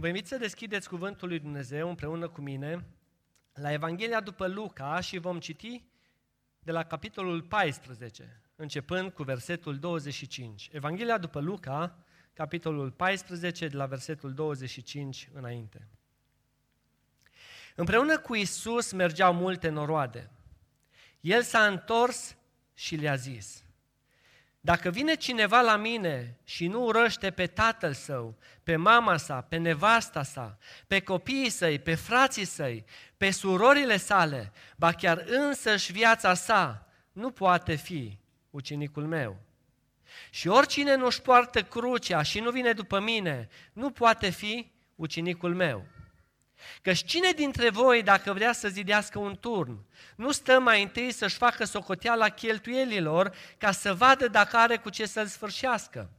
Vă invit să deschideți Cuvântul lui Dumnezeu împreună cu mine la Evanghelia după Luca și vom citi de la capitolul 14, începând cu versetul 25. Evanghelia după Luca, capitolul 14, de la versetul 25 înainte. Împreună cu Isus mergeau multe noroade. El s-a întors și le-a zis – dacă vine cineva la mine și nu urăște pe tatăl său, pe mama sa, pe nevasta sa, pe copiii săi, pe frații săi, pe surorile sale, ba chiar însăși viața sa, nu poate fi ucenicul meu. Și oricine nu-și poartă crucea și nu vine după mine, nu poate fi ucenicul meu. Căci cine dintre voi, dacă vrea să zidească un turn, nu stă mai întâi să-și facă socoteala cheltuielilor ca să vadă dacă are cu ce să-l sfârșească?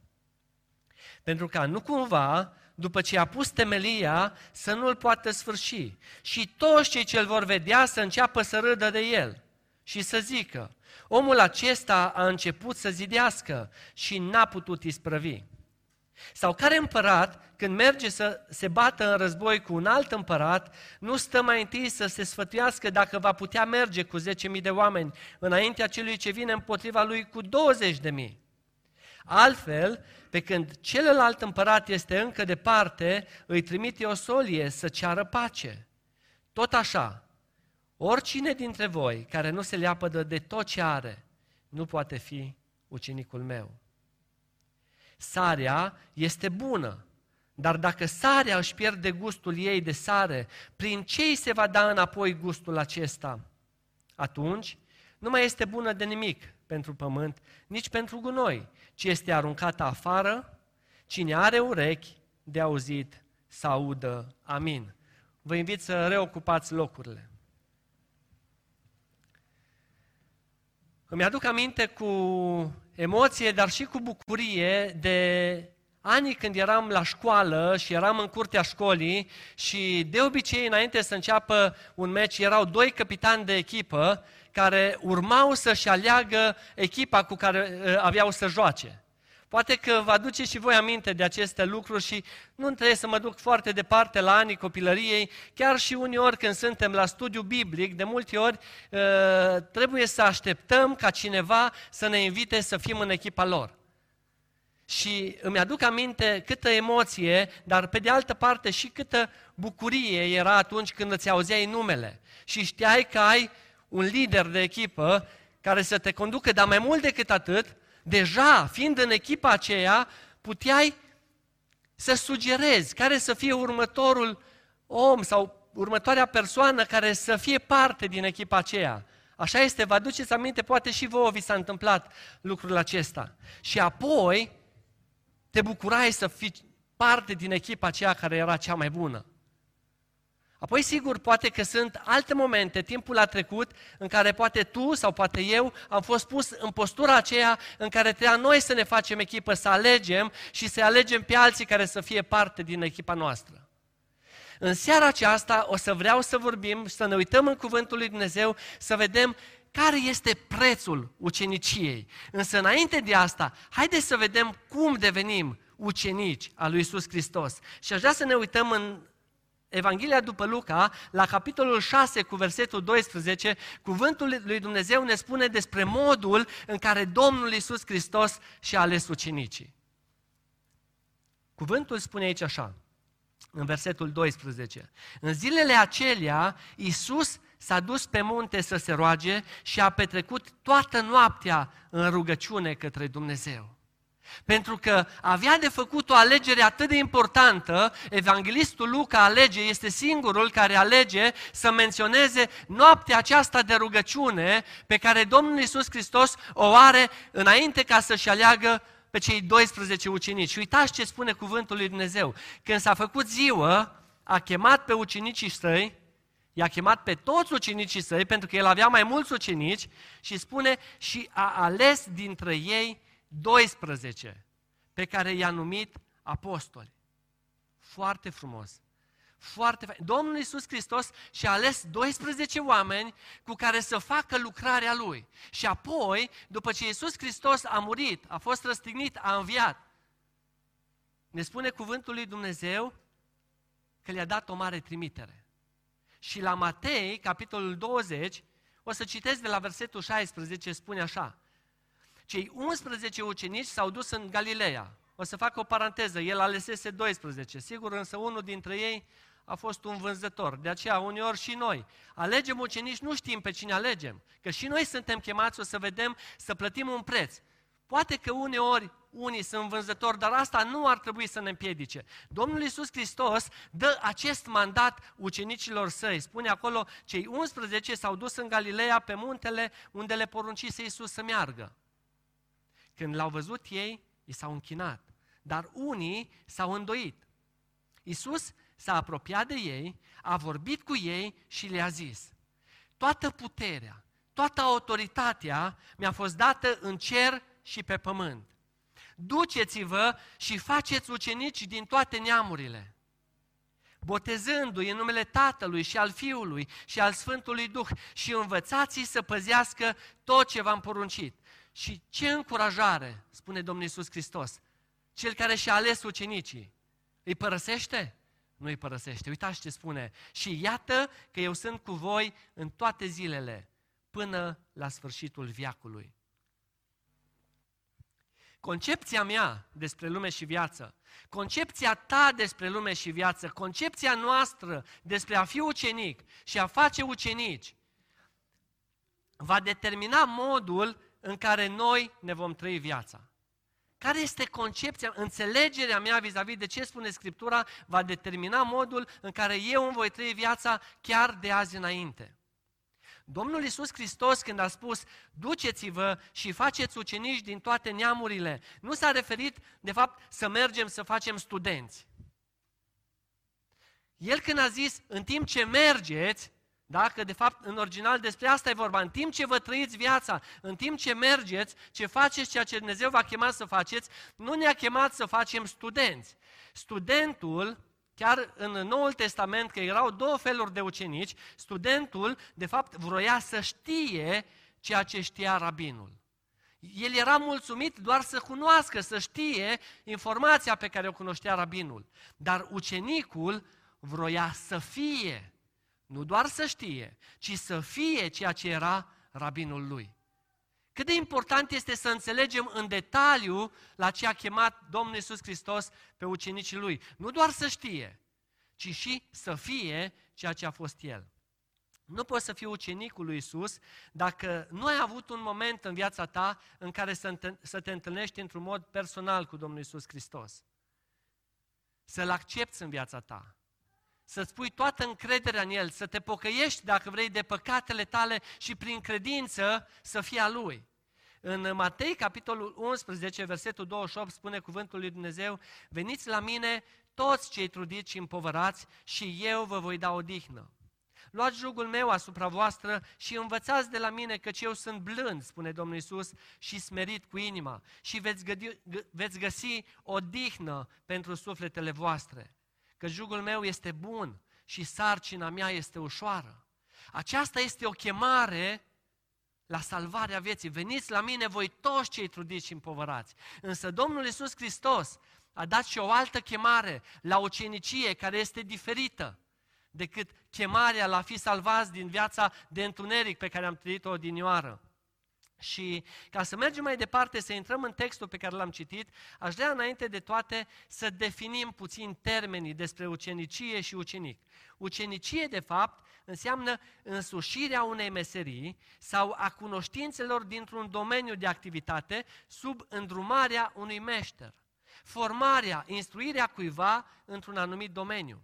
Pentru ca nu cumva, după ce a pus temelia, să nu-l poată sfârși. Și toți cei ce îl vor vedea să înceapă să râdă de el și să zică, omul acesta a început să zidească și n-a putut isprăvi. Sau care împărat, când merge să se bată în război cu un alt împărat, nu stă mai întâi să se sfătuiască dacă va putea merge cu 10.000 de oameni înaintea celui ce vine împotriva lui cu 20.000? Altfel, pe când celălalt împărat este încă departe, îi trimite o solie să ceară pace. Tot așa, oricine dintre voi care nu se leapădă de tot ce are, nu poate fi ucenicul meu. Sarea este bună, dar dacă sarea își pierde gustul ei de sare, prin ce îi se va da înapoi gustul acesta? Atunci nu mai este bună de nimic pentru pământ, nici pentru gunoi, ci este aruncată afară. Cine are urechi de auzit, să audă. Amin. Vă invit să reocupați locurile. Îmi aduc aminte cu emoție, dar și cu bucurie de anii când eram la școală și eram în curtea școlii și de obicei înainte să înceapă un meci erau doi capitani de echipă care urmau să-și aleagă echipa cu care uh, aveau să joace. Poate că vă aduceți și voi aminte de aceste lucruri și nu trebuie să mă duc foarte departe la anii copilăriei, chiar și uneori când suntem la studiu biblic, de multe ori uh, trebuie să așteptăm ca cineva să ne invite să fim în echipa lor. Și îmi aduc aminte câtă emoție, dar pe de altă parte și câtă bucurie era atunci când îți auzeai numele și știai că ai un lider de echipă care să te conducă, dar mai mult decât atât, deja, fiind în echipa aceea, puteai să sugerezi care să fie următorul om sau următoarea persoană care să fie parte din echipa aceea. Așa este, vă aduceți aminte, poate și vouă vi s-a întâmplat lucrul acesta. Și apoi te bucurai să fii parte din echipa aceea care era cea mai bună. Apoi, sigur, poate că sunt alte momente, timpul a trecut, în care poate tu sau poate eu am fost pus în postura aceea în care trebuia noi să ne facem echipă, să alegem și să alegem pe alții care să fie parte din echipa noastră. În seara aceasta o să vreau să vorbim, să ne uităm în Cuvântul lui Dumnezeu, să vedem care este prețul uceniciei. Însă înainte de asta, haideți să vedem cum devenim ucenici al lui Isus Hristos. Și aș vrea să ne uităm în Evanghelia după Luca, la capitolul 6 cu versetul 12, cuvântul lui Dumnezeu ne spune despre modul în care Domnul Isus Hristos și-a ales ucenicii. Cuvântul spune aici așa, în versetul 12. În zilele acelea, Isus s-a dus pe munte să se roage și a petrecut toată noaptea în rugăciune către Dumnezeu. Pentru că avea de făcut o alegere atât de importantă, evanghelistul Luca alege, este singurul care alege să menționeze noaptea aceasta de rugăciune pe care Domnul Iisus Hristos o are înainte ca să-și aleagă pe cei 12 ucenici. Și uitați ce spune cuvântul lui Dumnezeu. Când s-a făcut ziua, a chemat pe ucenicii săi, i-a chemat pe toți ucenicii săi, pentru că el avea mai mulți ucenici, și spune, și a ales dintre ei 12 pe care i-a numit apostoli. Foarte frumos. Foarte fain. Domnul Iisus Hristos și-a ales 12 oameni cu care să facă lucrarea Lui. Și apoi, după ce Iisus Hristos a murit, a fost răstignit, a înviat, ne spune cuvântul lui Dumnezeu că le-a dat o mare trimitere. Și la Matei, capitolul 20, o să citesc de la versetul 16, spune așa. Cei 11 ucenici s-au dus în Galileea. O să fac o paranteză, el alesese 12, sigur, însă unul dintre ei a fost un vânzător. De aceea, uneori și noi alegem ucenici, nu știm pe cine alegem. Că și noi suntem chemați, o să vedem, să plătim un preț. Poate că uneori unii sunt vânzători, dar asta nu ar trebui să ne împiedice. Domnul Iisus Hristos dă acest mandat ucenicilor săi. Spune acolo, cei 11 s-au dus în Galileea pe muntele unde le poruncise Iisus să meargă. Când l-au văzut ei, i s-au închinat. Dar unii s-au îndoit. Iisus s-a apropiat de ei, a vorbit cu ei și le-a zis, toată puterea, toată autoritatea mi-a fost dată în cer și pe pământ. Duceți-vă și faceți ucenici din toate neamurile, botezându-i în numele Tatălui și al Fiului și al Sfântului Duh și învățați-i să păzească tot ce v-am poruncit. Și ce încurajare, spune Domnul Iisus Hristos, cel care și-a ales ucenicii, îi părăsește? Nu îi părăsește. Uitați ce spune. Și iată că eu sunt cu voi în toate zilele, până la sfârșitul viacului. Concepția mea despre lume și viață, concepția ta despre lume și viață, concepția noastră despre a fi ucenic și a face ucenici, va determina modul în care noi ne vom trăi viața. Care este concepția, înțelegerea mea vis-a-vis de ce spune Scriptura, va determina modul în care eu îmi voi trăi viața chiar de azi înainte. Domnul Iisus Hristos, când a spus, duceți-vă și faceți ucenici din toate neamurile, nu s-a referit, de fapt, să mergem să facem studenți. El când a zis, în timp ce mergeți, da? Că de fapt în original despre asta e vorba. În timp ce vă trăiți viața, în timp ce mergeți, ce faceți ceea ce Dumnezeu v-a chemat să faceți, nu ne-a chemat să facem studenți. Studentul, chiar în Noul Testament, că erau două feluri de ucenici, studentul de fapt vroia să știe ceea ce știa rabinul. El era mulțumit doar să cunoască, să știe informația pe care o cunoștea rabinul. Dar ucenicul vroia să fie nu doar să știe, ci să fie ceea ce era rabinul lui. Cât de important este să înțelegem în detaliu la ce a chemat Domnul Iisus Hristos pe ucenicii lui. Nu doar să știe, ci și să fie ceea ce a fost El. Nu poți să fii ucenicul lui Isus dacă nu ai avut un moment în viața ta în care să te întâlnești într-un mod personal cu Domnul Isus Hristos. Să-L accepti în viața ta să-ți pui toată încrederea în El, să te pocăiești, dacă vrei, de păcatele tale și prin credință să fii a Lui. În Matei, capitolul 11, versetul 28, spune cuvântul lui Dumnezeu, veniți la mine toți cei trudiți și împovărați și eu vă voi da odihnă. Luați jugul meu asupra voastră și învățați de la mine căci eu sunt blând, spune Domnul Isus, și smerit cu inima și veți, gădi, veți găsi odihnă pentru sufletele voastre că jugul meu este bun și sarcina mea este ușoară. Aceasta este o chemare la salvarea vieții. Veniți la mine voi toți cei trudiți și împovărați. Însă Domnul Iisus Hristos a dat și o altă chemare la ucenicie care este diferită decât chemarea la a fi salvați din viața de întuneric pe care am trăit-o odinioară. Și ca să mergem mai departe, să intrăm în textul pe care l-am citit, aș vrea înainte de toate să definim puțin termenii despre ucenicie și ucenic. Ucenicie, de fapt, înseamnă însușirea unei meserii sau a cunoștințelor dintr-un domeniu de activitate sub îndrumarea unui meșter. Formarea, instruirea cuiva într-un anumit domeniu.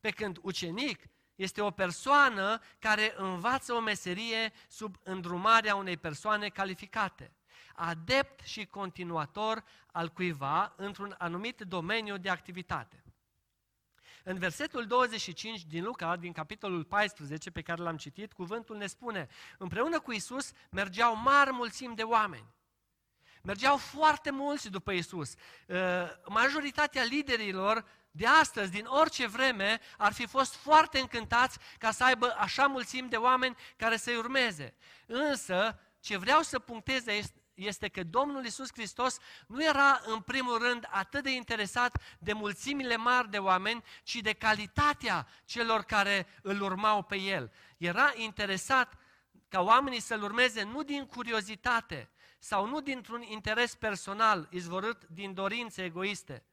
Pe când ucenic este o persoană care învață o meserie sub îndrumarea unei persoane calificate. Adept și continuator al cuiva într-un anumit domeniu de activitate. În versetul 25 din Luca, din capitolul 14 pe care l-am citit, cuvântul ne spune, împreună cu Isus mergeau mari mulțimi de oameni. Mergeau foarte mulți după Isus. Uh, majoritatea liderilor de astăzi, din orice vreme, ar fi fost foarte încântați ca să aibă așa mulțimi de oameni care să-i urmeze. Însă, ce vreau să punctez este că Domnul Isus Hristos nu era în primul rând atât de interesat de mulțimile mari de oameni, ci de calitatea celor care îl urmau pe El. Era interesat ca oamenii să-L urmeze nu din curiozitate sau nu dintr-un interes personal izvorât din dorințe egoiste,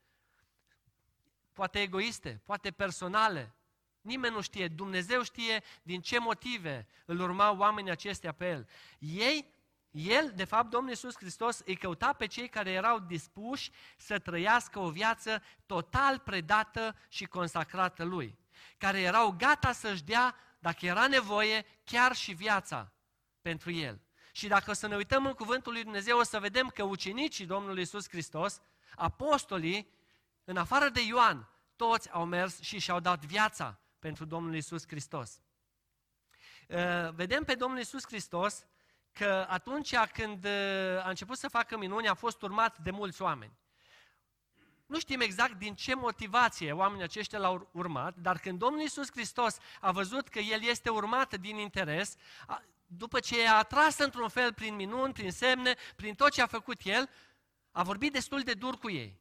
poate egoiste, poate personale, Nimeni nu știe, Dumnezeu știe din ce motive îl urmau oamenii acestea pe El. Ei, El, de fapt, Domnul Iisus Hristos îi căuta pe cei care erau dispuși să trăiască o viață total predată și consacrată Lui, care erau gata să-și dea, dacă era nevoie, chiar și viața pentru El. Și dacă o să ne uităm în Cuvântul lui Dumnezeu, o să vedem că ucenicii Domnului Iisus Hristos, apostolii, în afară de Ioan, toți au mers și și-au dat viața pentru Domnul Isus Hristos. Uh, vedem pe Domnul Isus Hristos că atunci când uh, a început să facă minuni, a fost urmat de mulți oameni. Nu știm exact din ce motivație oamenii aceștia l-au urmat, dar când Domnul Isus Hristos a văzut că El este urmat din interes, după ce a atras într-un fel prin minuni, prin semne, prin tot ce a făcut El, a vorbit destul de dur cu ei.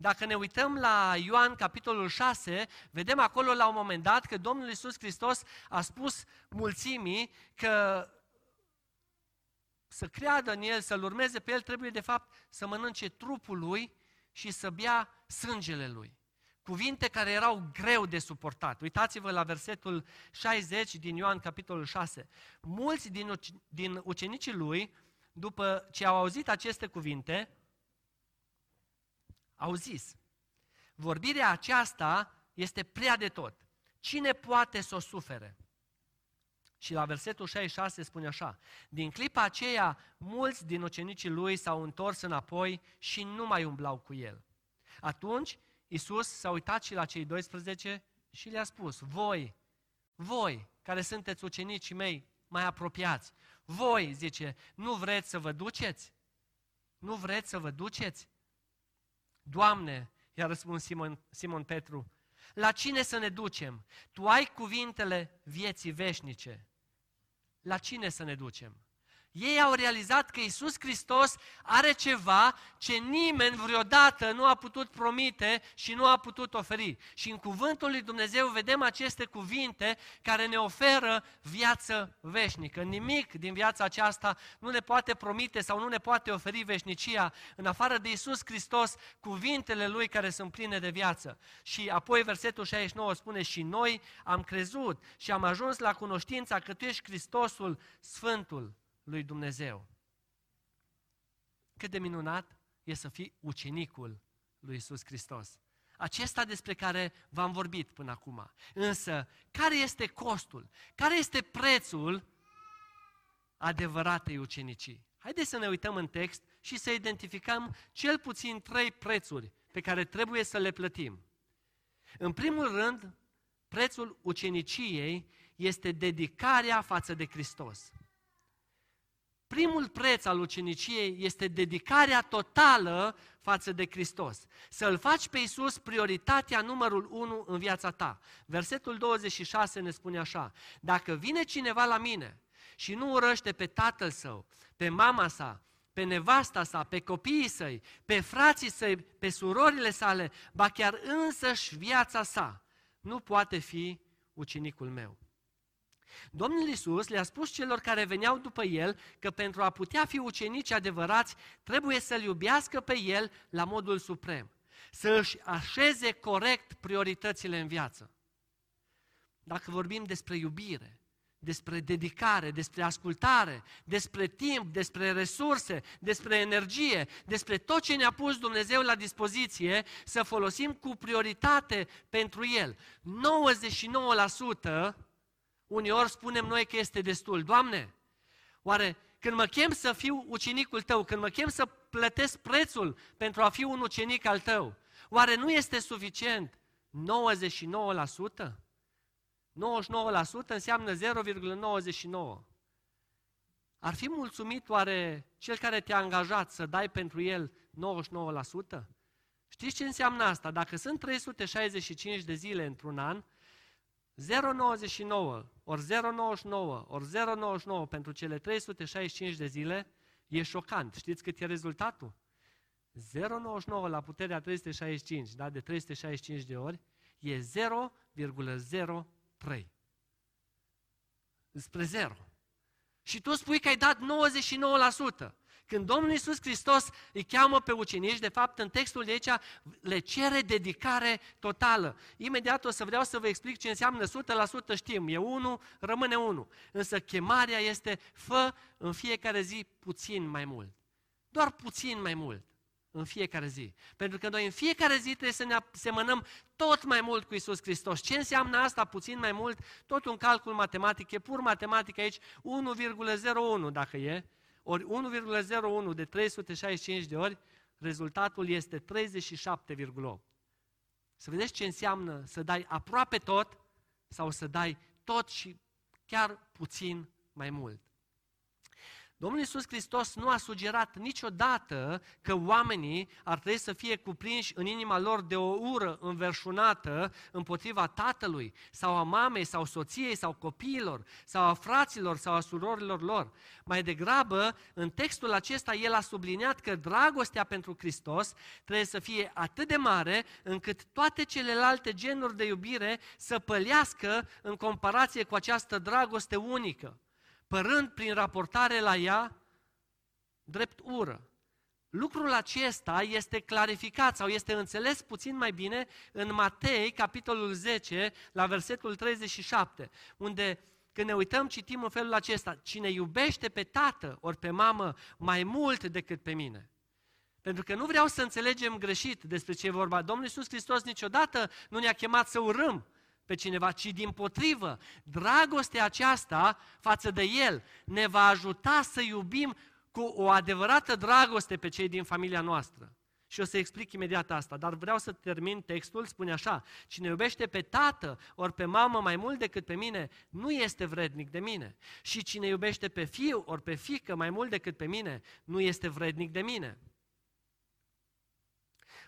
Dacă ne uităm la Ioan, capitolul 6, vedem acolo la un moment dat că Domnul Iisus Hristos a spus mulțimii că să creadă în El, să-L urmeze pe El, trebuie de fapt să mănânce trupul Lui și să bea sângele Lui. Cuvinte care erau greu de suportat. Uitați-vă la versetul 60 din Ioan, capitolul 6. Mulți din, din ucenicii Lui, după ce au auzit aceste cuvinte, au zis, vorbirea aceasta este prea de tot. Cine poate să o sufere? Și la versetul 66 spune așa, din clipa aceea, mulți din ucenicii lui s-au întors înapoi și nu mai umblau cu el. Atunci, Isus s-a uitat și la cei 12 și le-a spus, voi, voi, care sunteți ucenicii mei mai apropiați, voi, zice, nu vreți să vă duceți? Nu vreți să vă duceți? Doamne, i-a răspuns Simon, Simon Petru, la cine să ne ducem? Tu ai cuvintele vieții veșnice. La cine să ne ducem? Ei au realizat că Isus Hristos are ceva ce nimeni vreodată nu a putut promite și nu a putut oferi. Și în cuvântul lui Dumnezeu vedem aceste cuvinte care ne oferă viață veșnică. Nimic din viața aceasta nu ne poate promite sau nu ne poate oferi veșnicia în afară de Isus Hristos, cuvintele Lui care sunt pline de viață. Și apoi versetul 69 spune și noi am crezut și am ajuns la cunoștința că Tu ești Hristosul Sfântul lui Dumnezeu. Cât de minunat e să fii ucenicul lui Isus Hristos. Acesta despre care v-am vorbit până acum. Însă, care este costul? Care este prețul adevăratei ucenicii? Haideți să ne uităm în text și să identificăm cel puțin trei prețuri pe care trebuie să le plătim. În primul rând, prețul uceniciei este dedicarea față de Hristos. Primul preț al uceniciei este dedicarea totală față de Hristos. Să-L faci pe Iisus prioritatea numărul unu în viața ta. Versetul 26 ne spune așa, dacă vine cineva la mine și nu urăște pe tatăl său, pe mama sa, pe nevasta sa, pe copiii săi, pe frații săi, pe surorile sale, ba chiar însăși viața sa, nu poate fi ucenicul meu. Domnul Isus le-a spus celor care veneau după el că pentru a putea fi ucenici adevărați, trebuie să-L iubească pe El la modul suprem, să își așeze corect prioritățile în viață. Dacă vorbim despre iubire, despre dedicare, despre ascultare, despre timp, despre resurse, despre energie, despre tot ce ne-a pus Dumnezeu la dispoziție, să folosim cu prioritate pentru El. 99% Uneori spunem noi că este destul. Doamne, oare când mă chem să fiu ucenicul tău, când mă chem să plătesc prețul pentru a fi un ucenic al tău, oare nu este suficient 99%? 99% înseamnă 0,99. Ar fi mulțumit oare cel care te-a angajat să dai pentru el 99%? Știți ce înseamnă asta? Dacă sunt 365 de zile într-un an, 0,99 ori 0,99 ori 0,99 pentru cele 365 de zile, E șocant. Știți cât e rezultatul? 0,99 la puterea 365, da? de 365 de ori, e 0,03. Spre 0. Și tu spui că ai dat 99%. Când Domnul Iisus Hristos îi cheamă pe ucenici, de fapt în textul de aici le cere dedicare totală. Imediat o să vreau să vă explic ce înseamnă 100% știm, e 1, rămâne 1. Însă chemarea este fă în fiecare zi puțin mai mult. Doar puțin mai mult în fiecare zi. Pentru că noi în fiecare zi trebuie să ne asemănăm tot mai mult cu Isus Hristos. Ce înseamnă asta puțin mai mult? Tot un calcul matematic, e pur matematic aici, 1,01 dacă e, ori 1,01 de 365 de ori, rezultatul este 37,8. Să vedeți ce înseamnă să dai aproape tot sau să dai tot și chiar puțin mai mult. Domnul Iisus Hristos nu a sugerat niciodată că oamenii ar trebui să fie cuprinși în inima lor de o ură înverșunată împotriva tatălui, sau a mamei, sau soției, sau copiilor, sau a fraților, sau a surorilor lor. Mai degrabă, în textul acesta, el a subliniat că dragostea pentru Hristos trebuie să fie atât de mare încât toate celelalte genuri de iubire să pălească în comparație cu această dragoste unică părând prin raportare la ea drept ură. Lucrul acesta este clarificat sau este înțeles puțin mai bine în Matei, capitolul 10, la versetul 37, unde când ne uităm, citim în felul acesta, cine iubește pe tată ori pe mamă mai mult decât pe mine. Pentru că nu vreau să înțelegem greșit despre ce e vorba. Domnul Iisus Hristos niciodată nu ne-a chemat să urâm pe cineva, ci din potrivă, dragostea aceasta față de El ne va ajuta să iubim cu o adevărată dragoste pe cei din familia noastră. Și o să explic imediat asta, dar vreau să termin textul, spune așa, cine iubește pe tată ori pe mamă mai mult decât pe mine, nu este vrednic de mine. Și cine iubește pe fiu ori pe fică mai mult decât pe mine, nu este vrednic de mine.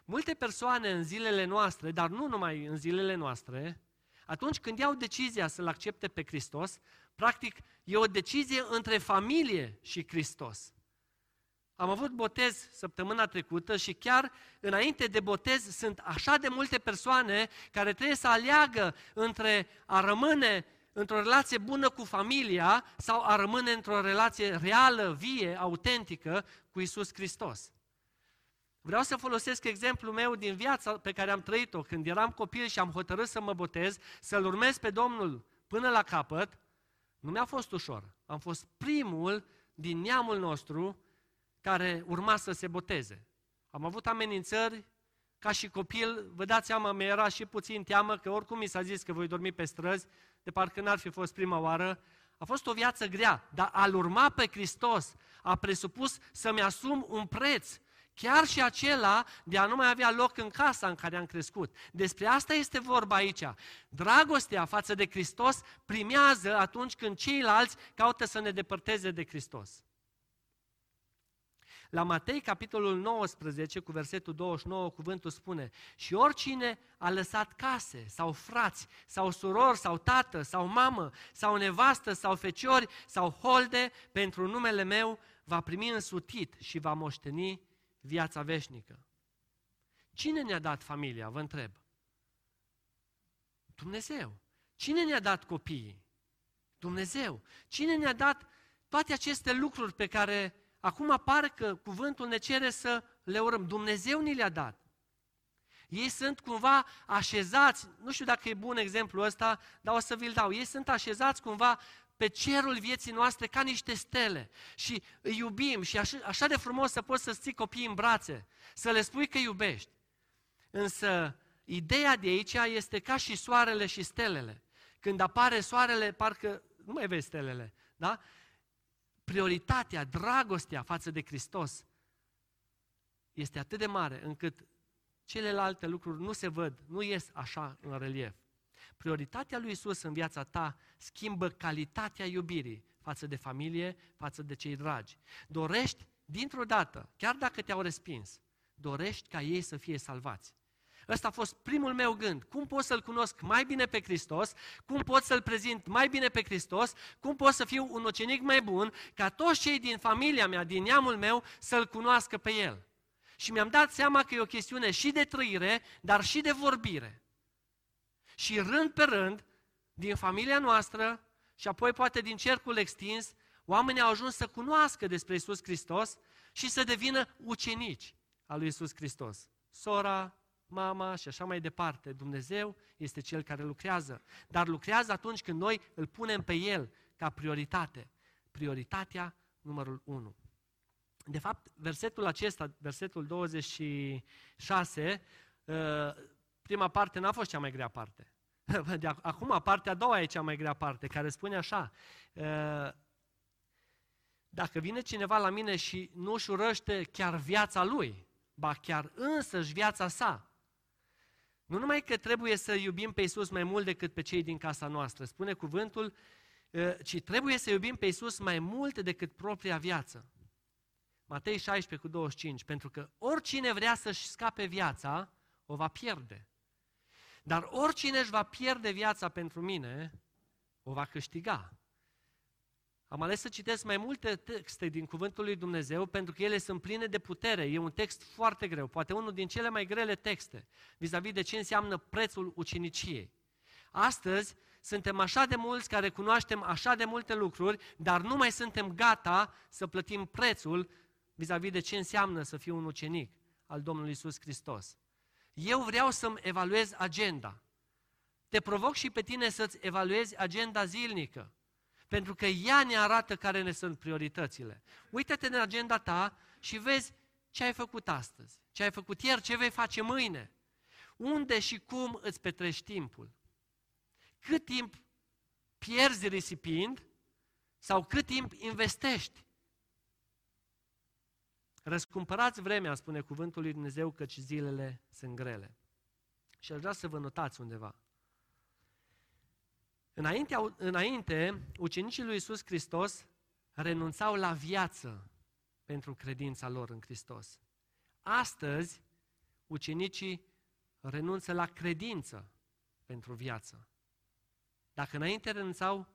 Multe persoane în zilele noastre, dar nu numai în zilele noastre, atunci când iau decizia să-L accepte pe Hristos, practic e o decizie între familie și Hristos. Am avut botez săptămâna trecută și chiar înainte de botez sunt așa de multe persoane care trebuie să aleagă între a rămâne într-o relație bună cu familia sau a rămâne într-o relație reală, vie, autentică cu Isus Hristos. Vreau să folosesc exemplul meu din viața pe care am trăit-o când eram copil și am hotărât să mă botez, să-L urmez pe Domnul până la capăt. Nu mi-a fost ușor. Am fost primul din neamul nostru care urma să se boteze. Am avut amenințări, ca și copil, vă dați seama, mi era și puțin teamă că oricum mi s-a zis că voi dormi pe străzi, de parcă n-ar fi fost prima oară. A fost o viață grea, dar al urma pe Hristos a presupus să-mi asum un preț, Chiar și acela de a nu mai avea loc în casa în care am crescut. Despre asta este vorba aici. Dragostea față de Hristos primează atunci când ceilalți caută să ne depărteze de Hristos. La Matei, capitolul 19, cu versetul 29, cuvântul spune Și oricine a lăsat case, sau frați, sau surori, sau tată, sau mamă, sau nevastă, sau feciori, sau holde, pentru numele meu, va primi însutit și va moșteni viața veșnică. Cine ne-a dat familia, vă întreb? Dumnezeu. Cine ne-a dat copiii? Dumnezeu. Cine ne-a dat toate aceste lucruri pe care acum apar că cuvântul ne cere să le urăm? Dumnezeu ni le-a dat. Ei sunt cumva așezați, nu știu dacă e bun exemplu ăsta, dar o să vi-l dau. Ei sunt așezați cumva pe cerul vieții noastre ca niște stele și îi iubim și așa, așa de frumos să poți să-ți ții copiii în brațe, să le spui că iubești. Însă, ideea de aici este ca și soarele și stelele. Când apare soarele, parcă nu mai vezi stelele, da? Prioritatea, dragostea față de Hristos este atât de mare încât celelalte lucruri nu se văd, nu ies așa în relief. Prioritatea lui Isus în viața ta schimbă calitatea iubirii față de familie, față de cei dragi. Dorești dintr-o dată, chiar dacă te-au respins, dorești ca ei să fie salvați. Ăsta a fost primul meu gând. Cum pot să-L cunosc mai bine pe Hristos? Cum pot să-L prezint mai bine pe Hristos? Cum pot să fiu un ucenic mai bun ca toți cei din familia mea, din neamul meu, să-L cunoască pe El? Și mi-am dat seama că e o chestiune și de trăire, dar și de vorbire. Și rând pe rând, din familia noastră și apoi poate din cercul extins, oamenii au ajuns să cunoască despre Isus Hristos și să devină ucenici al lui Isus Hristos. Sora, mama și așa mai departe. Dumnezeu este Cel care lucrează. Dar lucrează atunci când noi îl punem pe El ca prioritate. Prioritatea numărul 1. De fapt, versetul acesta, versetul 26, uh, prima parte n-a fost cea mai grea parte. De acum, partea a doua e cea mai grea parte, care spune așa, uh, dacă vine cineva la mine și nu își urăște chiar viața lui, ba chiar însăși viața sa, nu numai că trebuie să iubim pe Iisus mai mult decât pe cei din casa noastră, spune cuvântul, uh, ci trebuie să iubim pe Iisus mai mult decât propria viață. Matei 16 cu 25, pentru că oricine vrea să-și scape viața, o va pierde. Dar oricine își va pierde viața pentru mine, o va câștiga. Am ales să citesc mai multe texte din Cuvântul lui Dumnezeu pentru că ele sunt pline de putere. E un text foarte greu, poate unul din cele mai grele texte vis-a-vis de ce înseamnă prețul uceniciei. Astăzi suntem așa de mulți care cunoaștem așa de multe lucruri, dar nu mai suntem gata să plătim prețul vis-a-vis de ce înseamnă să fiu un ucenic al Domnului Isus Hristos. Eu vreau să-mi evaluez agenda. Te provoc și pe tine să-ți evaluezi agenda zilnică. Pentru că ea ne arată care ne sunt prioritățile. Uită-te în agenda ta și vezi ce ai făcut astăzi, ce ai făcut ieri, ce vei face mâine. Unde și cum îți petrești timpul. Cât timp pierzi risipind sau cât timp investești. Răscumpărați vremea, spune cuvântul lui Dumnezeu, căci zilele sunt grele. Și aș vrea să vă notați undeva. Înainte, înainte ucenicii lui Iisus Hristos renunțau la viață pentru credința lor în Hristos. Astăzi, ucenicii renunță la credință pentru viață. Dacă înainte renunțau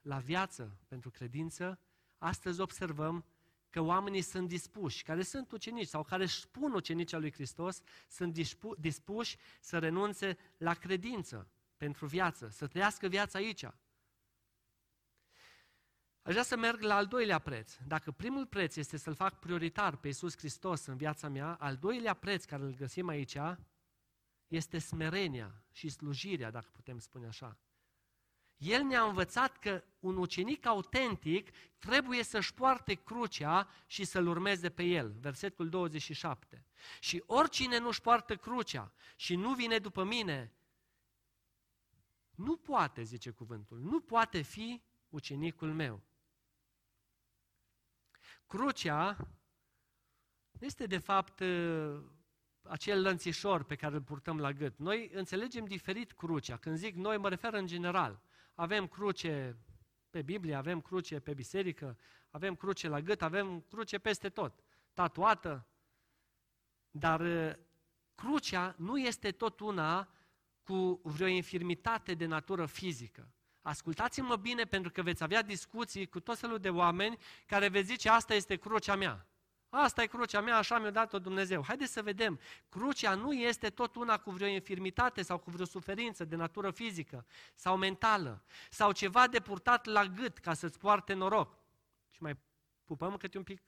la viață pentru credință, astăzi observăm că oamenii sunt dispuși, care sunt ucenici sau care își spun ucenicii lui Hristos, sunt dispuși să renunțe la credință pentru viață, să trăiască viața aici. Aș vrea să merg la al doilea preț. Dacă primul preț este să-L fac prioritar pe Iisus Hristos în viața mea, al doilea preț care îl găsim aici este smerenia și slujirea, dacă putem spune așa. El ne-a învățat că un ucenic autentic trebuie să-și poarte crucea și să-L urmeze pe el. Versetul 27. Și oricine nu-și poartă crucea și nu vine după mine, nu poate, zice cuvântul, nu poate fi ucenicul meu. Crucea este de fapt ă, acel lănțișor pe care îl purtăm la gât. Noi înțelegem diferit crucea. Când zic noi, mă refer în general. Avem cruce pe Biblie, avem cruce pe biserică, avem cruce la gât, avem cruce peste tot, tatuată. Dar ă, crucea nu este tot una cu vreo infirmitate de natură fizică. Ascultați-mă bine pentru că veți avea discuții cu tot felul de oameni care veți zice asta este crucea mea. Asta e crucea mea, așa mi-a dat-o Dumnezeu. Haideți să vedem, crucea nu este tot una cu vreo infirmitate sau cu vreo suferință de natură fizică sau mentală sau ceva de purtat la gât ca să-ți poarte noroc. Și mai pupăm câte un pic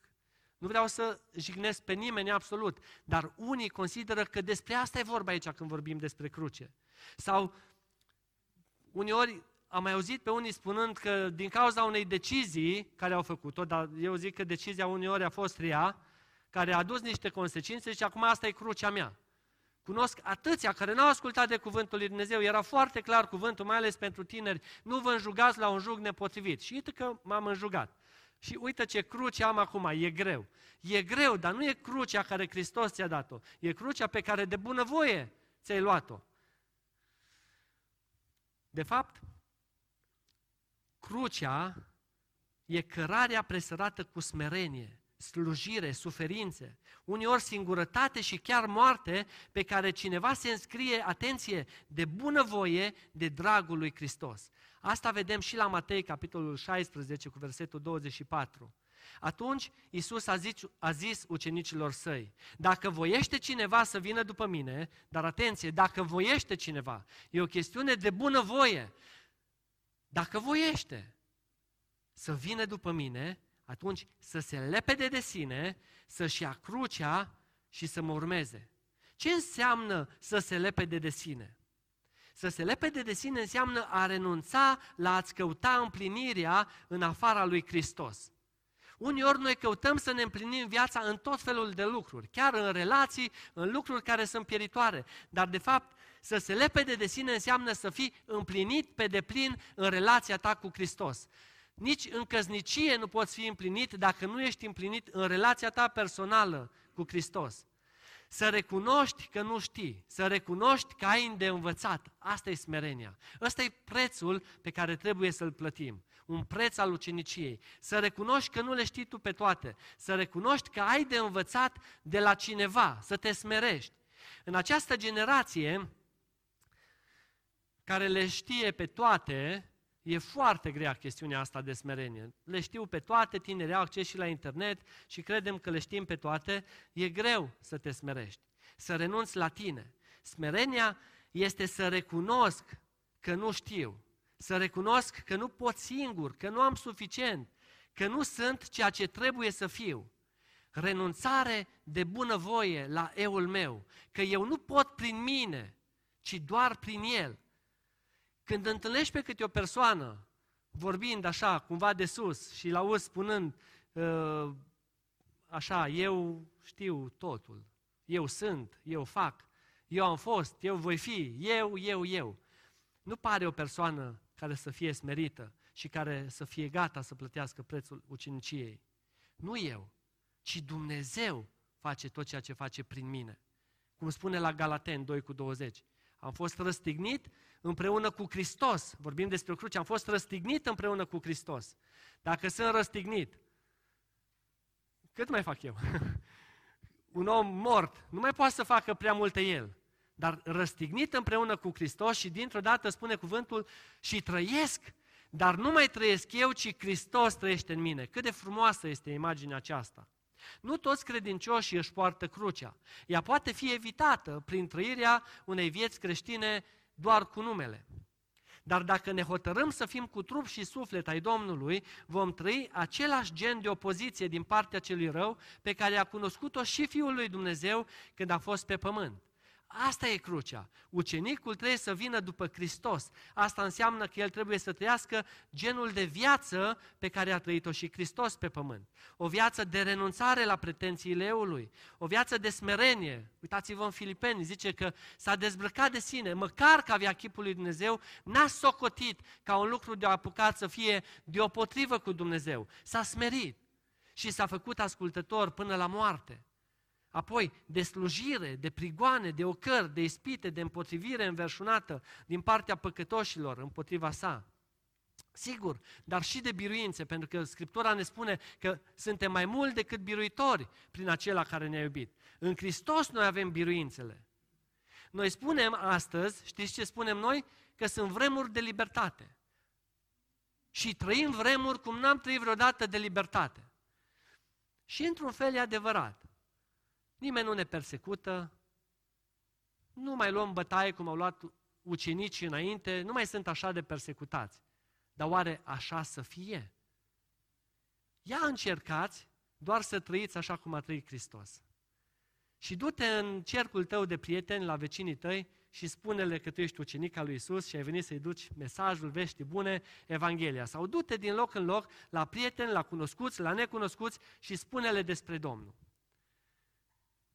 nu vreau să jignesc pe nimeni absolut, dar unii consideră că despre asta e vorba aici când vorbim despre cruce. Sau uneori am mai auzit pe unii spunând că din cauza unei decizii care au făcut-o, dar eu zic că decizia uneori a fost rea, care a adus niște consecințe și acum asta e crucea mea. Cunosc atâția care n-au ascultat de cuvântul lui Dumnezeu, era foarte clar cuvântul, mai ales pentru tineri, nu vă înjugați la un jug nepotrivit. Și uite că m-am înjugat. Și uite ce cruce am acum, e greu. E greu, dar nu e crucea care Hristos ți-a dat-o. E crucea pe care de bunăvoie ți-ai luat-o. De fapt, crucea e cărarea presărată cu smerenie. slujire, suferințe, uneori singurătate și chiar moarte pe care cineva se înscrie, atenție, de bunăvoie, de dragul lui Hristos. Asta vedem și la Matei, capitolul 16, cu versetul 24. Atunci Iisus a zis, a zis ucenicilor săi, dacă voiește cineva să vină după mine, dar atenție, dacă voiește cineva, e o chestiune de bunăvoie, dacă voiește să vină după mine, atunci să se lepede de sine, să-și ia crucea și să mă urmeze. Ce înseamnă să se lepede de sine? Să se lepede de sine înseamnă a renunța la a-ți căuta împlinirea în afara lui Hristos. Uneori noi căutăm să ne împlinim viața în tot felul de lucruri, chiar în relații, în lucruri care sunt pieritoare. Dar de fapt, să se lepede de sine înseamnă să fii împlinit pe deplin în relația ta cu Hristos. Nici în căznicie nu poți fi împlinit dacă nu ești împlinit în relația ta personală cu Hristos. Să recunoști că nu știi, să recunoști că ai de învățat. Asta e smerenia. Ăsta e prețul pe care trebuie să-l plătim. Un preț al uceniciei. Să recunoști că nu le știi tu pe toate. Să recunoști că ai de învățat de la cineva, să te smerești. În această generație, care le știe pe toate, E foarte grea chestiunea asta de smerenie. Le știu pe toate, tinerii au acces și la internet și credem că le știm pe toate. E greu să te smerești, să renunți la tine. Smerenia este să recunosc că nu știu, să recunosc că nu pot singur, că nu am suficient, că nu sunt ceea ce trebuie să fiu. Renunțare de bunăvoie la eul meu, că eu nu pot prin mine, ci doar prin el. Când întâlnești pe câte o persoană, vorbind așa, cumva de sus, și la auzi spunând, uh, așa, eu știu totul, eu sunt, eu fac, eu am fost, eu voi fi, eu, eu, eu. Nu pare o persoană care să fie smerită și care să fie gata să plătească prețul uciniciei. Nu eu, ci Dumnezeu face tot ceea ce face prin mine. Cum spune la Galaten 2 cu 20. Am fost răstignit împreună cu Hristos. Vorbim despre o cruce. Am fost răstignit împreună cu Hristos. Dacă sunt răstignit, cât mai fac eu? Un om mort nu mai poate să facă prea multe el. Dar răstignit împreună cu Hristos și dintr-o dată spune cuvântul și trăiesc, dar nu mai trăiesc eu, ci Hristos trăiește în mine. Cât de frumoasă este imaginea aceasta. Nu toți credincioșii își poartă crucea. Ea poate fi evitată prin trăirea unei vieți creștine doar cu numele. Dar dacă ne hotărâm să fim cu trup și suflet ai Domnului, vom trăi același gen de opoziție din partea celui rău pe care a cunoscut-o și Fiul lui Dumnezeu când a fost pe pământ. Asta e crucea. Ucenicul trebuie să vină după Hristos. Asta înseamnă că el trebuie să trăiască genul de viață pe care a trăit-o și Hristos pe pământ. O viață de renunțare la pretențiile eului, o viață de smerenie. Uitați-vă în Filipeni, zice că s-a dezbrăcat de sine, măcar că avea chipul lui Dumnezeu, n-a socotit ca un lucru de apucat să fie deopotrivă cu Dumnezeu. S-a smerit și s-a făcut ascultător până la moarte. Apoi, de slujire, de prigoane, de ocări, de ispite, de împotrivire înverșunată din partea păcătoșilor împotriva sa. Sigur, dar și de biruințe, pentru că Scriptura ne spune că suntem mai mult decât biruitori prin acela care ne-a iubit. În Hristos noi avem biruințele. Noi spunem astăzi, știți ce spunem noi? Că sunt vremuri de libertate. Și trăim vremuri cum n-am trăit vreodată de libertate. Și într-un fel e adevărat. Nimeni nu ne persecută, nu mai luăm bătaie cum au luat ucenicii înainte, nu mai sunt așa de persecutați. Dar oare așa să fie? Ia încercați doar să trăiți așa cum a trăit Hristos. Și du-te în cercul tău de prieteni, la vecinii tăi și spune-le că tu ești ucenic al lui Isus și ai venit să-i duci mesajul, vești bune, Evanghelia. Sau du-te din loc în loc la prieteni, la cunoscuți, la necunoscuți și spune-le despre Domnul.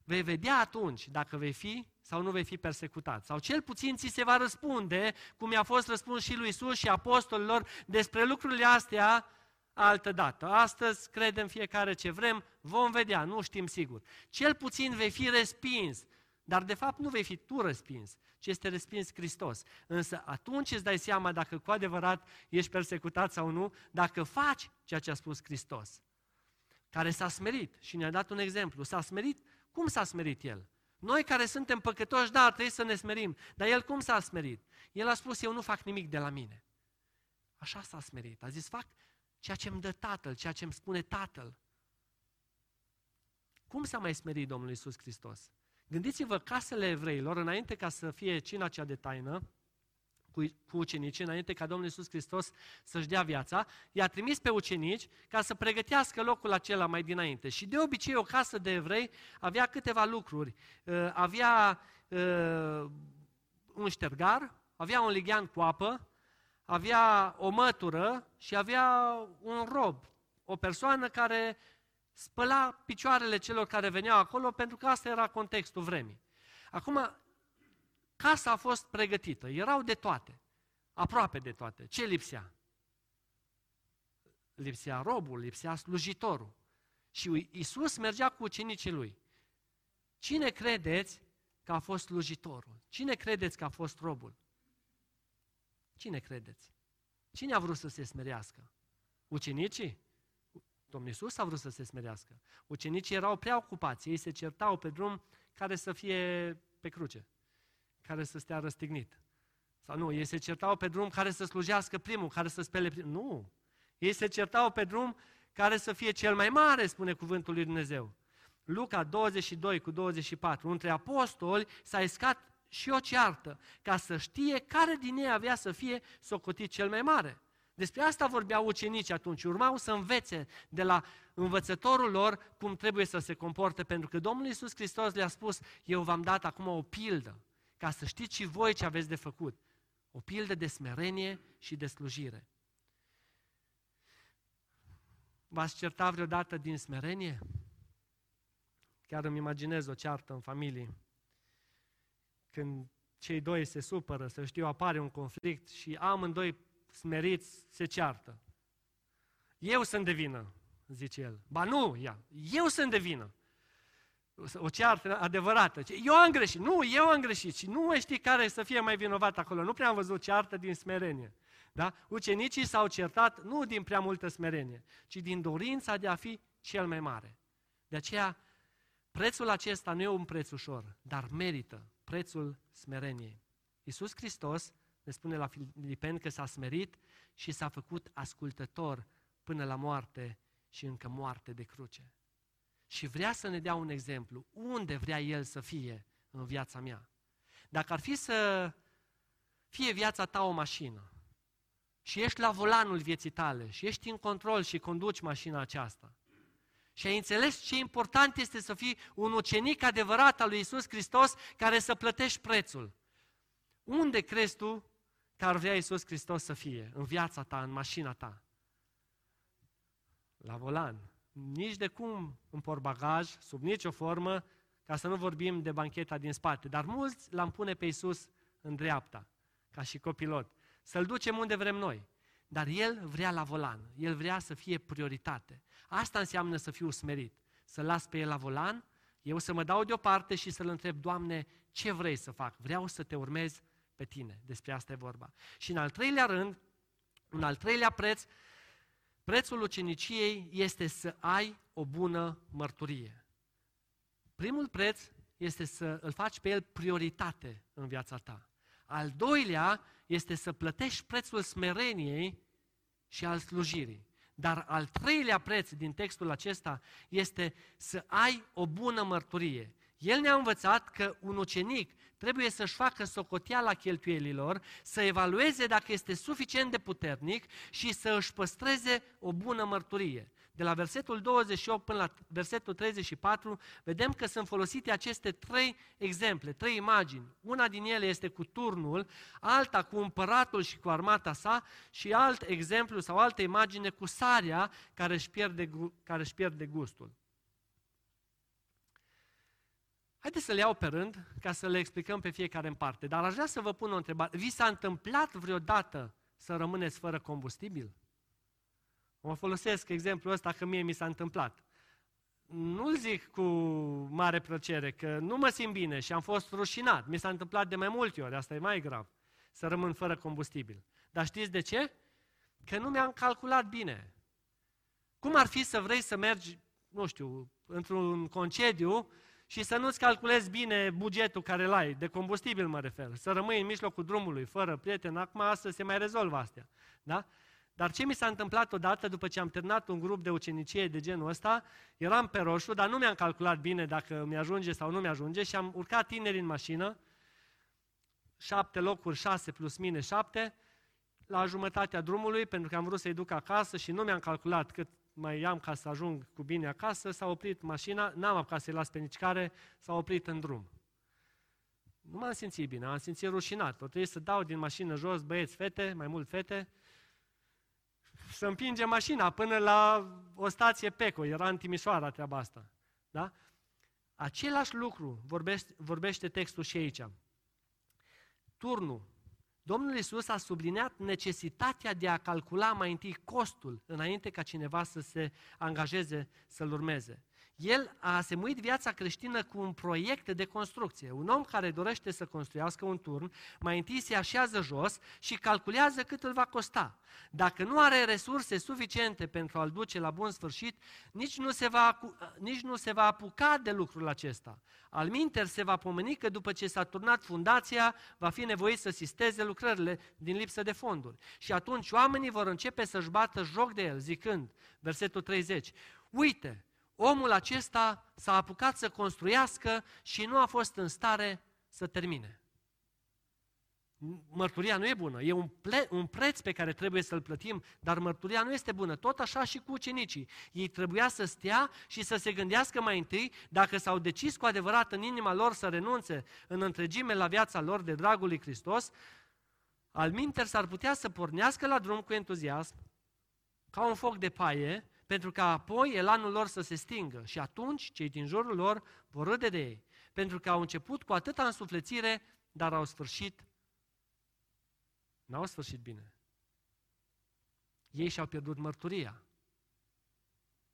Vei vedea atunci dacă vei fi sau nu vei fi persecutat. Sau cel puțin ți se va răspunde, cum i-a fost răspuns și lui Isus și apostolilor, despre lucrurile astea altă dată. Astăzi credem fiecare ce vrem, vom vedea, nu știm sigur. Cel puțin vei fi respins, dar de fapt nu vei fi tu respins, ci este respins Hristos. Însă atunci îți dai seama dacă cu adevărat ești persecutat sau nu, dacă faci ceea ce a spus Hristos. care s-a smerit și ne-a dat un exemplu. S-a smerit? Cum s-a smerit el? Noi care suntem păcătoși, da, trebuie să ne smerim. Dar el cum s-a smerit? El a spus, eu nu fac nimic de la mine. Așa s-a smerit. A zis, fac ceea ce îmi dă Tatăl, ceea ce îmi spune Tatăl. Cum s-a mai smerit Domnul Isus Hristos? Gândiți-vă casele evreilor, înainte ca să fie cina cea de taină, cu, cu ucenicii, înainte ca Domnul Isus Hristos să-și dea viața, i-a trimis pe ucenici ca să pregătească locul acela mai dinainte. Și de obicei o casă de evrei avea câteva lucruri. Uh, avea uh, un ștergar, avea un lighean cu apă, avea o mătură și avea un rob, o persoană care spăla picioarele celor care veneau acolo, pentru că asta era contextul vremii. Acum, casa a fost pregătită, erau de toate, aproape de toate. Ce lipsea? Lipsea robul, lipsea slujitorul. Și Isus mergea cu ucenicii lui. Cine credeți că a fost slujitorul? Cine credeți că a fost robul? Cine credeți? Cine a vrut să se smerească? Ucenicii? Domnul Iisus a vrut să se smerească. Ucenicii erau prea ocupați, ei se certau pe drum care să fie pe cruce, care să stea răstignit. Sau nu, ei se certau pe drum care să slujească primul, care să spele primul. Nu, ei se certau pe drum care să fie cel mai mare, spune cuvântul lui Dumnezeu. Luca 22 cu 24, între apostoli s-a iscat și o ceartă, ca să știe care din ei avea să fie socotit cel mai mare. Despre asta vorbeau ucenicii atunci. Urmau să învețe de la învățătorul lor cum trebuie să se comporte, pentru că Domnul Iisus Hristos le-a spus, eu v-am dat acum o pildă, ca să știți și voi ce aveți de făcut. O pildă de smerenie și de slujire. V-ați certat vreodată din smerenie? Chiar îmi imaginez o ceartă în familie. Când cei doi se supără, să știu, apare un conflict și amândoi smeriți se ceartă. Eu sunt de vină, zice el. Ba nu, ea, eu sunt de vină. O ceartă adevărată. Eu am greșit. Nu, eu am greșit. Și nu mai știi care să fie mai vinovat acolo. Nu prea am văzut ceartă din smerenie. Da? Ucenicii s-au certat nu din prea multă smerenie, ci din dorința de a fi cel mai mare. De aceea, prețul acesta nu e un preț ușor, dar merită prețul smereniei. Iisus Hristos ne spune la Filipeni că s-a smerit și s-a făcut ascultător până la moarte și încă moarte de cruce. Și vrea să ne dea un exemplu. Unde vrea El să fie în viața mea? Dacă ar fi să fie viața ta o mașină și ești la volanul vieții tale și ești în control și conduci mașina aceasta și ai înțeles ce important este să fii un ucenic adevărat al lui Isus Hristos care să plătești prețul. Unde crezi tu că ar vrea Iisus Hristos să fie în viața ta, în mașina ta? La volan. Nici de cum în portbagaj, sub nicio formă, ca să nu vorbim de bancheta din spate. Dar mulți l-am pune pe Iisus în dreapta, ca și copilot. Să-L ducem unde vrem noi. Dar El vrea la volan. El vrea să fie prioritate. Asta înseamnă să fiu smerit. Să las pe El la volan, eu să mă dau deoparte și să-L întreb, Doamne, ce vrei să fac? Vreau să te urmez pe tine. Despre asta e vorba. Și în al treilea rând, un al treilea preț, prețul uceniciei este să ai o bună mărturie. Primul preț este să îl faci pe el prioritate în viața ta. Al doilea este să plătești prețul smereniei și al slujirii. Dar al treilea preț din textul acesta este să ai o bună mărturie. El ne-a învățat că un ucenic trebuie să-și facă socoteala cheltuielilor, să evalueze dacă este suficient de puternic și să își păstreze o bună mărturie. De la versetul 28 până la versetul 34, vedem că sunt folosite aceste trei exemple, trei imagini. Una din ele este cu turnul, alta cu împăratul și cu armata sa și alt exemplu sau altă imagine cu sarea care își pierde, care își pierde gustul. Haideți să le iau pe rând ca să le explicăm pe fiecare în parte. Dar aș vrea să vă pun o întrebare. Vi s-a întâmplat vreodată să rămâneți fără combustibil? Mă folosesc exemplul ăsta că mie mi s-a întâmplat. Nu-l zic cu mare plăcere, că nu mă simt bine și am fost rușinat. Mi s-a întâmplat de mai multe ori, asta e mai grav, să rămân fără combustibil. Dar știți de ce? Că nu mi-am calculat bine. Cum ar fi să vrei să mergi nu știu, într-un concediu și să nu-ți calculezi bine bugetul care îl ai, de combustibil mă refer, să rămâi în mijlocul drumului, fără prieten, acum astăzi se mai rezolvă astea. Da? Dar ce mi s-a întâmplat odată după ce am terminat un grup de ucenicie de genul ăsta, eram pe roșu, dar nu mi-am calculat bine dacă mi-ajunge sau nu mi-ajunge și am urcat tineri în mașină, șapte locuri, șase plus mine șapte, la jumătatea drumului, pentru că am vrut să-i duc acasă și nu mi-am calculat cât mai am ca să ajung cu bine acasă, s-a oprit mașina, n-am apucat să-i las pe nici care, s-a oprit în drum. Nu m-am simțit bine, am simțit rușinat. O trebuie să dau din mașină jos băieți, fete, mai mult fete, să împinge mașina până la o stație Peco, era în Timișoara treaba asta. Da? Același lucru vorbește, vorbește textul și aici. Turnul. Domnul Isus a subliniat necesitatea de a calcula mai întâi costul înainte ca cineva să se angajeze să-l urmeze. El a asemuit viața creștină cu un proiect de construcție. Un om care dorește să construiască un turn, mai întâi se așează jos și calculează cât îl va costa. Dacă nu are resurse suficiente pentru a-l duce la bun sfârșit, nici nu se va, nici nu se va apuca de lucrul acesta. Al minter se va pomeni că după ce s-a turnat fundația, va fi nevoit să sisteze lucrările din lipsă de fonduri. Și atunci oamenii vor începe să-și bată joc de el, zicând, versetul 30, Uite, omul acesta s-a apucat să construiască și nu a fost în stare să termine. Mărturia nu e bună, e un, ple, un preț pe care trebuie să-l plătim, dar mărturia nu este bună. Tot așa și cu ucenicii. Ei trebuia să stea și să se gândească mai întâi dacă s-au decis cu adevărat în inima lor să renunțe în întregime la viața lor de dragul lui Hristos, al minter s-ar putea să pornească la drum cu entuziasm, ca un foc de paie, pentru ca apoi elanul lor să se stingă și atunci cei din jurul lor vor râde de ei, pentru că au început cu atâta însuflețire, dar au sfârșit, n-au sfârșit bine. Ei și-au pierdut mărturia.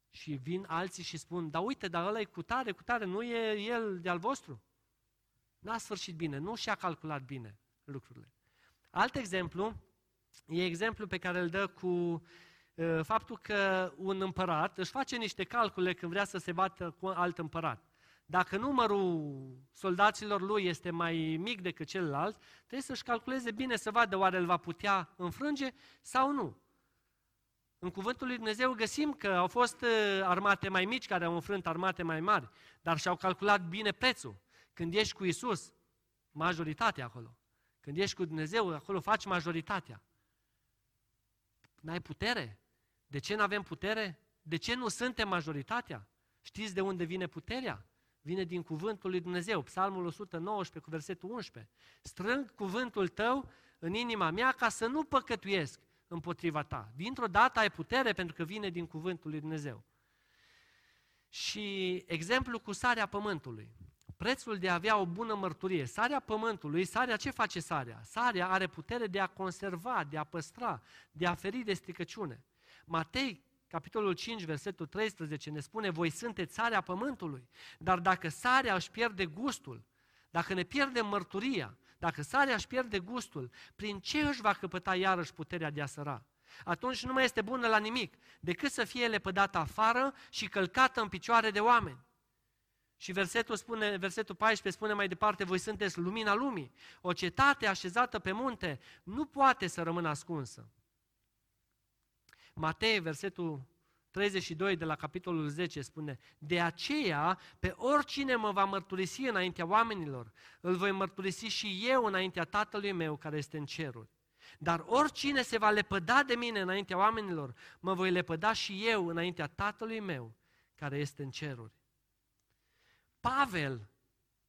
Și vin alții și spun, da uite, dar ăla e cu tare, cu tare, nu e el de-al vostru. N-a sfârșit bine, nu și-a calculat bine lucrurile. Alt exemplu, e exemplu pe care îl dă cu Uh, faptul că un împărat își face niște calcule când vrea să se bată cu alt împărat. Dacă numărul soldaților lui este mai mic decât celălalt, trebuie să-și calculeze bine să vadă oare îl va putea înfrânge sau nu. În cuvântul lui Dumnezeu găsim că au fost uh, armate mai mici care au înfrânt armate mai mari, dar și-au calculat bine prețul. Când ești cu Isus, majoritatea acolo. Când ești cu Dumnezeu, acolo faci majoritatea. N-ai putere, de ce nu avem putere? De ce nu suntem majoritatea? Știți de unde vine puterea? Vine din cuvântul lui Dumnezeu, Psalmul 119 cu versetul 11. Strâng cuvântul tău în inima mea ca să nu păcătuiesc împotriva ta. Dintr-o dată ai putere pentru că vine din cuvântul lui Dumnezeu. Și exemplu cu sarea pământului. Prețul de a avea o bună mărturie. Sarea pământului, sarea ce face sarea? Sarea are putere de a conserva, de a păstra, de a feri de stricăciune. Matei, capitolul 5, versetul 13, ne spune, voi sunteți țarea pământului, dar dacă sarea își pierde gustul, dacă ne pierde mărturia, dacă sarea își pierde gustul, prin ce își va căpăta iarăși puterea de a săra? Atunci nu mai este bună la nimic, decât să fie lepădată afară și călcată în picioare de oameni. Și versetul, spune, versetul 14 spune mai departe, voi sunteți lumina lumii. O cetate așezată pe munte nu poate să rămână ascunsă. Matei, versetul 32 de la capitolul 10 spune, De aceea, pe oricine mă va mărturisi înaintea oamenilor, îl voi mărturisi și eu înaintea Tatălui meu care este în ceruri. Dar oricine se va lepăda de mine înaintea oamenilor, mă voi lepăda și eu înaintea Tatălui meu care este în ceruri. Pavel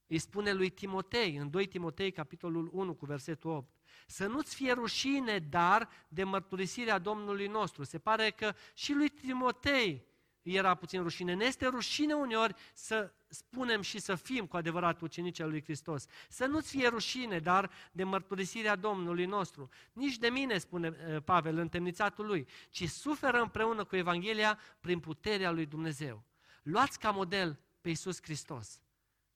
îi spune lui Timotei, în 2 Timotei, capitolul 1, cu versetul 8, să nu-ți fie rușine, dar de mărturisirea Domnului nostru. Se pare că și lui Timotei era puțin rușine. Ne este rușine uneori să spunem și să fim cu adevărat ucenici al lui Hristos. Să nu-ți fie rușine, dar de mărturisirea Domnului nostru. Nici de mine, spune eh, Pavel, întemnițatul lui, ci suferă împreună cu Evanghelia prin puterea lui Dumnezeu. Luați ca model pe Iisus Hristos.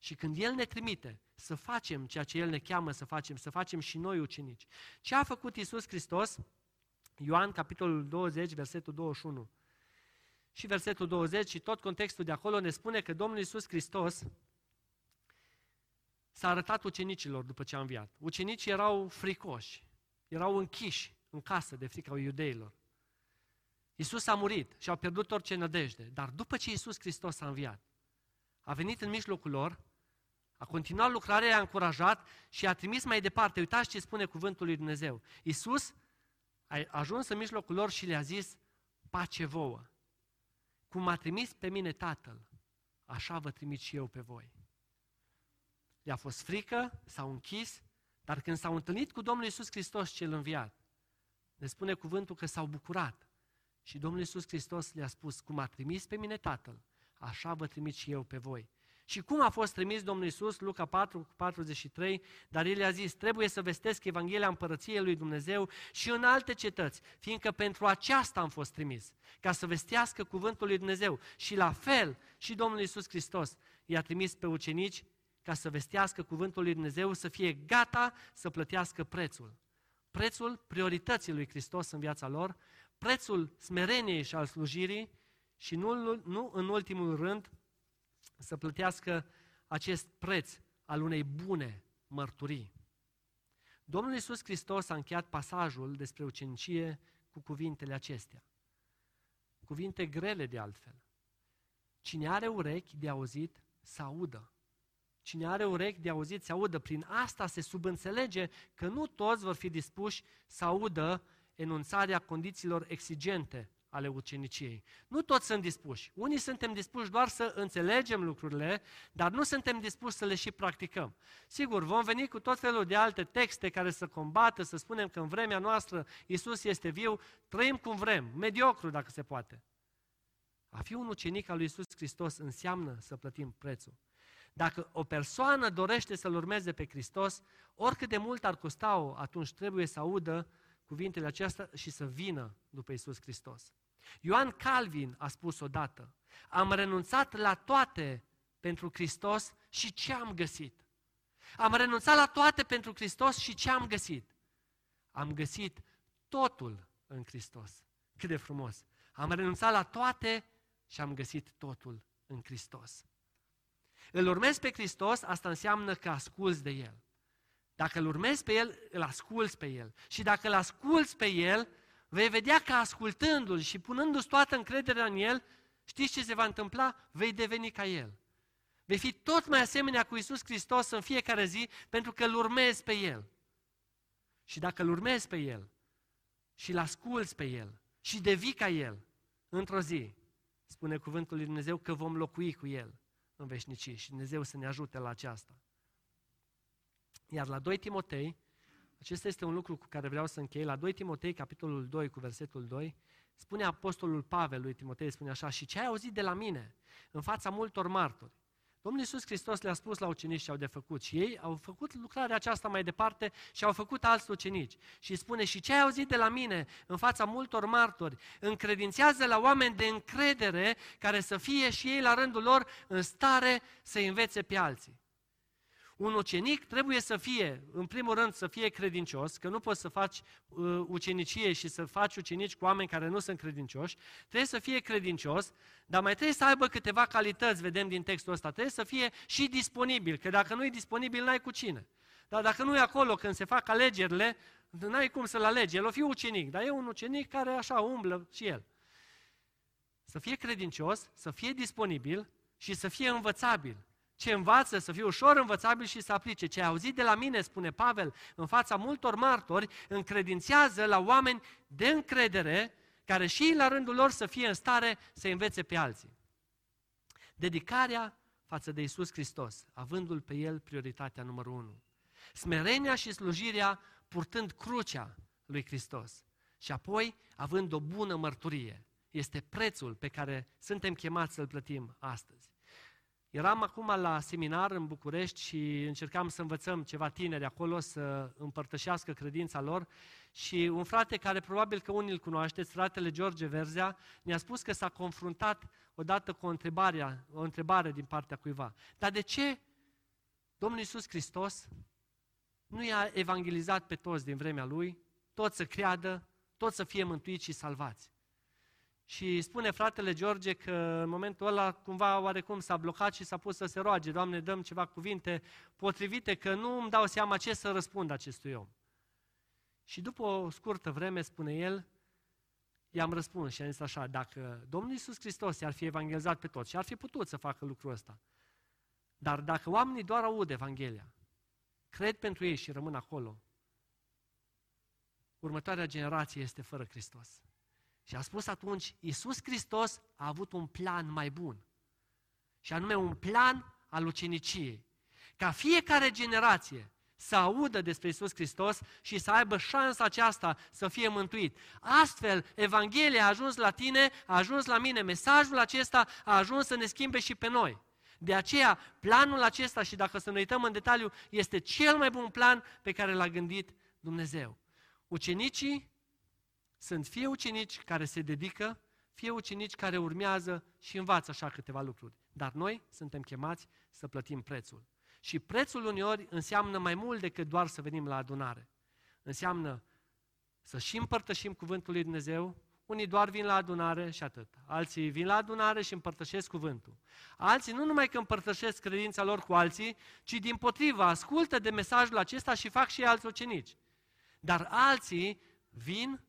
Și când El ne trimite să facem ceea ce El ne cheamă să facem, să facem și noi ucenici. Ce a făcut Iisus Hristos? Ioan, capitolul 20, versetul 21. și versetul 20 și tot contextul de acolo ne spune că Domnul Iisus Hristos s-a arătat ucenicilor după ce a înviat. Ucenicii erau fricoși, erau închiși în casă de frica iudeilor. Iisus a murit și au pierdut orice nădejde, dar după ce Iisus Hristos a înviat, a venit în mijlocul lor, a continuat lucrarea, i-a încurajat și a trimis mai departe. Uitați ce spune cuvântul lui Dumnezeu. Iisus a ajuns în mijlocul lor și le-a zis, pace vouă. Cum m-a trimis pe mine Tatăl, așa vă trimit și eu pe voi. Le-a fost frică, s-au închis, dar când s-au întâlnit cu Domnul Iisus Hristos cel înviat, ne spune cuvântul că s-au bucurat. Și Domnul Iisus Hristos le-a spus, cum a trimis pe mine Tatăl, așa vă trimit și eu pe voi. Și cum a fost trimis Domnul Iisus, Luca 4, 43, dar el a zis, trebuie să vestesc Evanghelia Împărăției lui Dumnezeu și în alte cetăți, fiindcă pentru aceasta am fost trimis, ca să vestească cuvântul lui Dumnezeu. Și la fel și Domnul Iisus Hristos i-a trimis pe ucenici ca să vestească cuvântul lui Dumnezeu, să fie gata să plătească prețul. Prețul priorității lui Hristos în viața lor, prețul smereniei și al slujirii și nu, nu în ultimul rând să plătească acest preț al unei bune mărturii. Domnul Iisus Hristos a încheiat pasajul despre ucenicie cu cuvintele acestea. Cuvinte grele de altfel. Cine are urechi de auzit, să audă. Cine are urechi de auzit, să audă. Prin asta se subînțelege că nu toți vor fi dispuși să audă enunțarea condițiilor exigente ale uceniciei. Nu toți sunt dispuși. Unii suntem dispuși doar să înțelegem lucrurile, dar nu suntem dispuși să le și practicăm. Sigur, vom veni cu tot felul de alte texte care să combată, să spunem că în vremea noastră Isus este viu, trăim cum vrem, mediocru dacă se poate. A fi un ucenic al lui Isus Hristos înseamnă să plătim prețul. Dacă o persoană dorește să-L urmeze pe Hristos, oricât de mult ar costa-o, atunci trebuie să audă cuvintele acestea și să vină după Isus Hristos. Ioan Calvin a spus odată, am renunțat la toate pentru Hristos și ce am găsit? Am renunțat la toate pentru Hristos și ce am găsit? Am găsit totul în Hristos. Cât de frumos! Am renunțat la toate și am găsit totul în Hristos. Îl urmezi pe Hristos, asta înseamnă că asculți de El. Dacă îl urmezi pe El, îl asculți pe El. Și dacă îl asculți pe El, vei vedea că ascultându-L și punându-ți toată încrederea în El, știți ce se va întâmpla? Vei deveni ca El. Vei fi tot mai asemenea cu Isus Hristos în fiecare zi, pentru că îl urmezi pe El. Și dacă îl urmezi pe El și îl asculți pe El și devii ca El, într-o zi, spune cuvântul lui Dumnezeu că vom locui cu El în veșnicie și Dumnezeu să ne ajute la aceasta. Iar la 2 Timotei, acesta este un lucru cu care vreau să închei, la 2 Timotei, capitolul 2, cu versetul 2, spune Apostolul Pavel lui Timotei, spune așa, și ce ai auzit de la mine, în fața multor martori, Domnul Iisus Hristos le-a spus la ucenici ce au de făcut și ei au făcut lucrarea aceasta mai departe și au făcut alți ucenici. Și spune, și ce ai auzit de la mine în fața multor martori, încredințează la oameni de încredere care să fie și ei la rândul lor în stare să învețe pe alții. Un ucenic trebuie să fie, în primul rând, să fie credincios, că nu poți să faci uh, ucenicie și să faci ucenici cu oameni care nu sunt credincioși. Trebuie să fie credincios, dar mai trebuie să aibă câteva calități, vedem din textul ăsta. Trebuie să fie și disponibil, că dacă nu e disponibil, n-ai cu cine. Dar dacă nu e acolo când se fac alegerile, n-ai cum să-l alegi. El o fi ucenic, dar e un ucenic care așa umblă și el. Să fie credincios, să fie disponibil și să fie învățabil ce învață, să fie ușor învățabil și să aplice. Ce ai auzit de la mine, spune Pavel, în fața multor martori, încredințează la oameni de încredere, care și la rândul lor să fie în stare să învețe pe alții. Dedicarea față de Isus Hristos, avându-L pe El prioritatea numărul unu. Smerenia și slujirea purtând crucea lui Hristos. Și apoi, având o bună mărturie. Este prețul pe care suntem chemați să-l plătim astăzi. Eram acum la seminar în București și încercam să învățăm ceva tineri acolo să împărtășească credința lor și un frate care probabil că unii îl cunoașteți, fratele George Verzea, ne-a spus că s-a confruntat odată cu o întrebare, o întrebare din partea cuiva. Dar de ce Domnul Iisus Hristos nu i-a evangelizat pe toți din vremea Lui, toți să creadă, toți să fie mântuiți și salvați? Și spune fratele George că în momentul ăla cumva oarecum s-a blocat și s-a pus să se roage, Doamne, dăm ceva cuvinte potrivite, că nu îmi dau seama ce să răspund acestui om. Și după o scurtă vreme, spune el, i-am răspuns și am zis așa, dacă Domnul Iisus Hristos ar fi evangelizat pe toți și ar fi putut să facă lucrul ăsta, dar dacă oamenii doar aud Evanghelia, cred pentru ei și rămân acolo, următoarea generație este fără Hristos. Și a spus atunci, Iisus Hristos a avut un plan mai bun. Și anume un plan al uceniciei. Ca fiecare generație să audă despre Isus Hristos și să aibă șansa aceasta să fie mântuit. Astfel, Evanghelia a ajuns la tine, a ajuns la mine, mesajul acesta a ajuns să ne schimbe și pe noi. De aceea, planul acesta, și dacă să ne uităm în detaliu, este cel mai bun plan pe care l-a gândit Dumnezeu. Ucenicii sunt fie ucenici care se dedică, fie ucenici care urmează și învață așa câteva lucruri. Dar noi suntem chemați să plătim prețul. Și prețul uneori înseamnă mai mult decât doar să venim la adunare. Înseamnă să și împărtășim cuvântul lui Dumnezeu, unii doar vin la adunare și atât. Alții vin la adunare și împărtășesc cuvântul. Alții nu numai că împărtășesc credința lor cu alții, ci din potriva ascultă de mesajul acesta și fac și alți ucenici. Dar alții vin,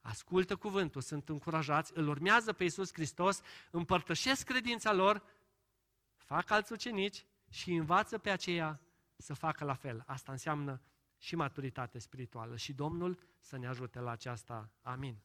ascultă cuvântul, sunt încurajați, îl urmează pe Iisus Hristos, împărtășesc credința lor, fac alți ucenici și învață pe aceea să facă la fel. Asta înseamnă și maturitate spirituală. Și Domnul să ne ajute la aceasta. Amin.